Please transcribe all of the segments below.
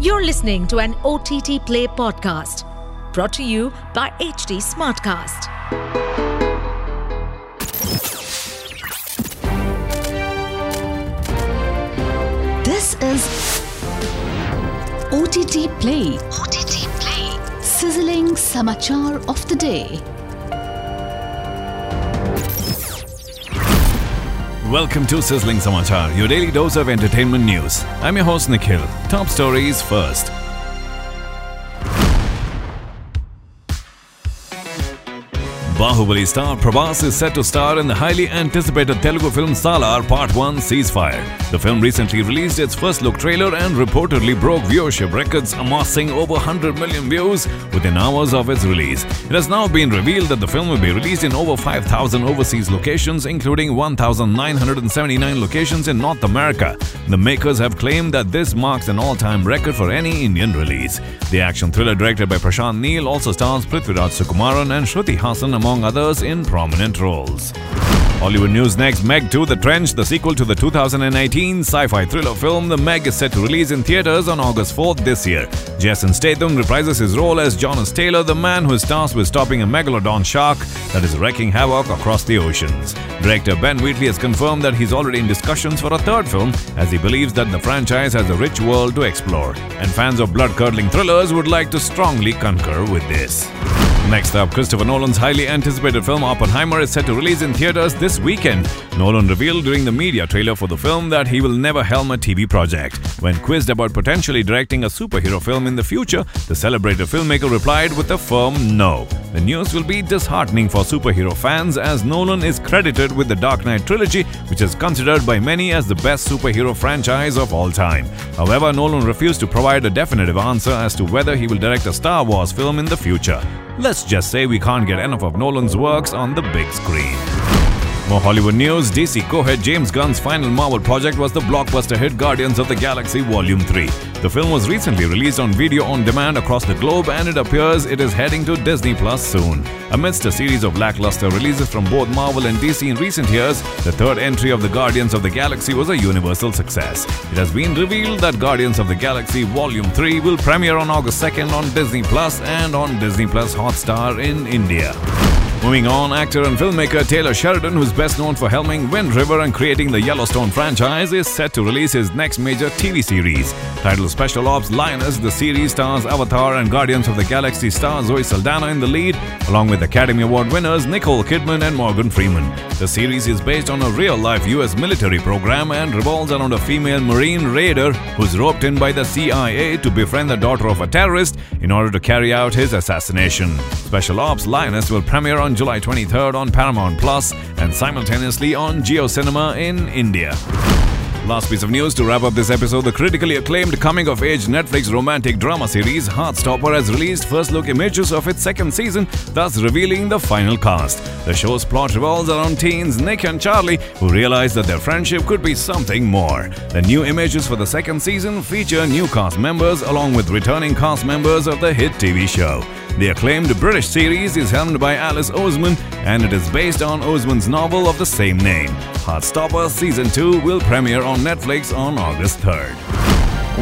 You're listening to an OTT Play podcast brought to you by HT Smartcast. This is OTT Play. OTT Play. Sizzling Samachar of the Day. Welcome to Sizzling Samachar, your daily dose of entertainment news. I'm your host Nikhil. Top stories first. Bahubali star Prabhas is set to star in the highly anticipated Telugu film Salaar Part 1 Ceasefire. The film recently released its first look trailer and reportedly broke viewership records, amassing over 100 million views within hours of its release. It has now been revealed that the film will be released in over 5,000 overseas locations, including 1,979 locations in North America. The makers have claimed that this marks an all time record for any Indian release. The action thriller directed by Prashanth Neel also stars Prithviraj Sukumaran and Shruti Haasan, among others, in prominent roles. Hollywood news next Meg 2 The Trench, the sequel to the 2018 sci fi thriller film The Meg, is set to release in theaters on August 4th this year. Jason Statham reprises his role as Jonas Taylor, the man who is tasked with stopping a megalodon shark that is wreaking havoc across the oceans. Director Ben Wheatley has confirmed that he's already in discussions for a third film as he believes that the franchise has a rich world to explore. And fans of blood curdling thrillers would like to strongly concur with this. Next up, Christopher Nolan's highly anticipated film Oppenheimer is set to release in theaters this weekend. Nolan revealed during the media trailer for the film that he will never helm a TV project. When quizzed about potentially directing a superhero film in the future, the celebrated filmmaker replied with a firm no. The news will be disheartening for superhero fans as Nolan is credited with the Dark Knight trilogy, which is considered by many as the best superhero franchise of all time. However, Nolan refused to provide a definitive answer as to whether he will direct a Star Wars film in the future. Let's just say we can't get enough of Nolan's works on the big screen. More Hollywood news DC co head James Gunn's final Marvel project was the blockbuster hit Guardians of the Galaxy Volume 3. The film was recently released on video on demand across the globe and it appears it is heading to Disney Plus soon. Amidst a series of lackluster releases from both Marvel and DC in recent years, the third entry of the Guardians of the Galaxy was a universal success. It has been revealed that Guardians of the Galaxy Volume 3 will premiere on August 2nd on Disney Plus and on Disney Plus Hotstar in India. Moving on, actor and filmmaker Taylor Sheridan, who's best known for helming Wind River and creating the Yellowstone franchise, is set to release his next major TV series. Titled Special Ops Lioness, the series stars Avatar and Guardians of the Galaxy star Zoe Saldana in the lead, along with Academy Award winners Nicole Kidman and Morgan Freeman. The series is based on a real life US military program and revolves around a female Marine raider who's roped in by the CIA to befriend the daughter of a terrorist in order to carry out his assassination. Special Ops Lioness will premiere on July 23rd on Paramount Plus and simultaneously on JioCinema in India. Last piece of news to wrap up this episode the critically acclaimed coming of age Netflix romantic drama series Heartstopper has released first look images of its second season, thus revealing the final cast. The show's plot revolves around teens Nick and Charlie who realize that their friendship could be something more. The new images for the second season feature new cast members along with returning cast members of the hit TV show. The acclaimed British series is helmed by Alice Oseman and it is based on Oseman's novel of the same name. Heartstopper Season 2 will premiere on Netflix on August 3rd.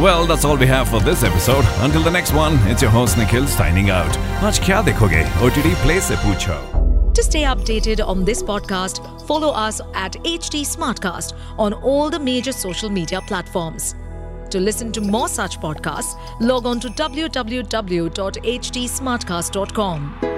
Well, that's all we have for this episode. Until the next one, it's your host Nikhil signing out. Aaj kya dekhoge? OTT Play se poocho. To stay updated on this podcast, follow us at HT Smartcast on all the major social media platforms. To listen to more such podcasts, log on to www.htsmartcast.com.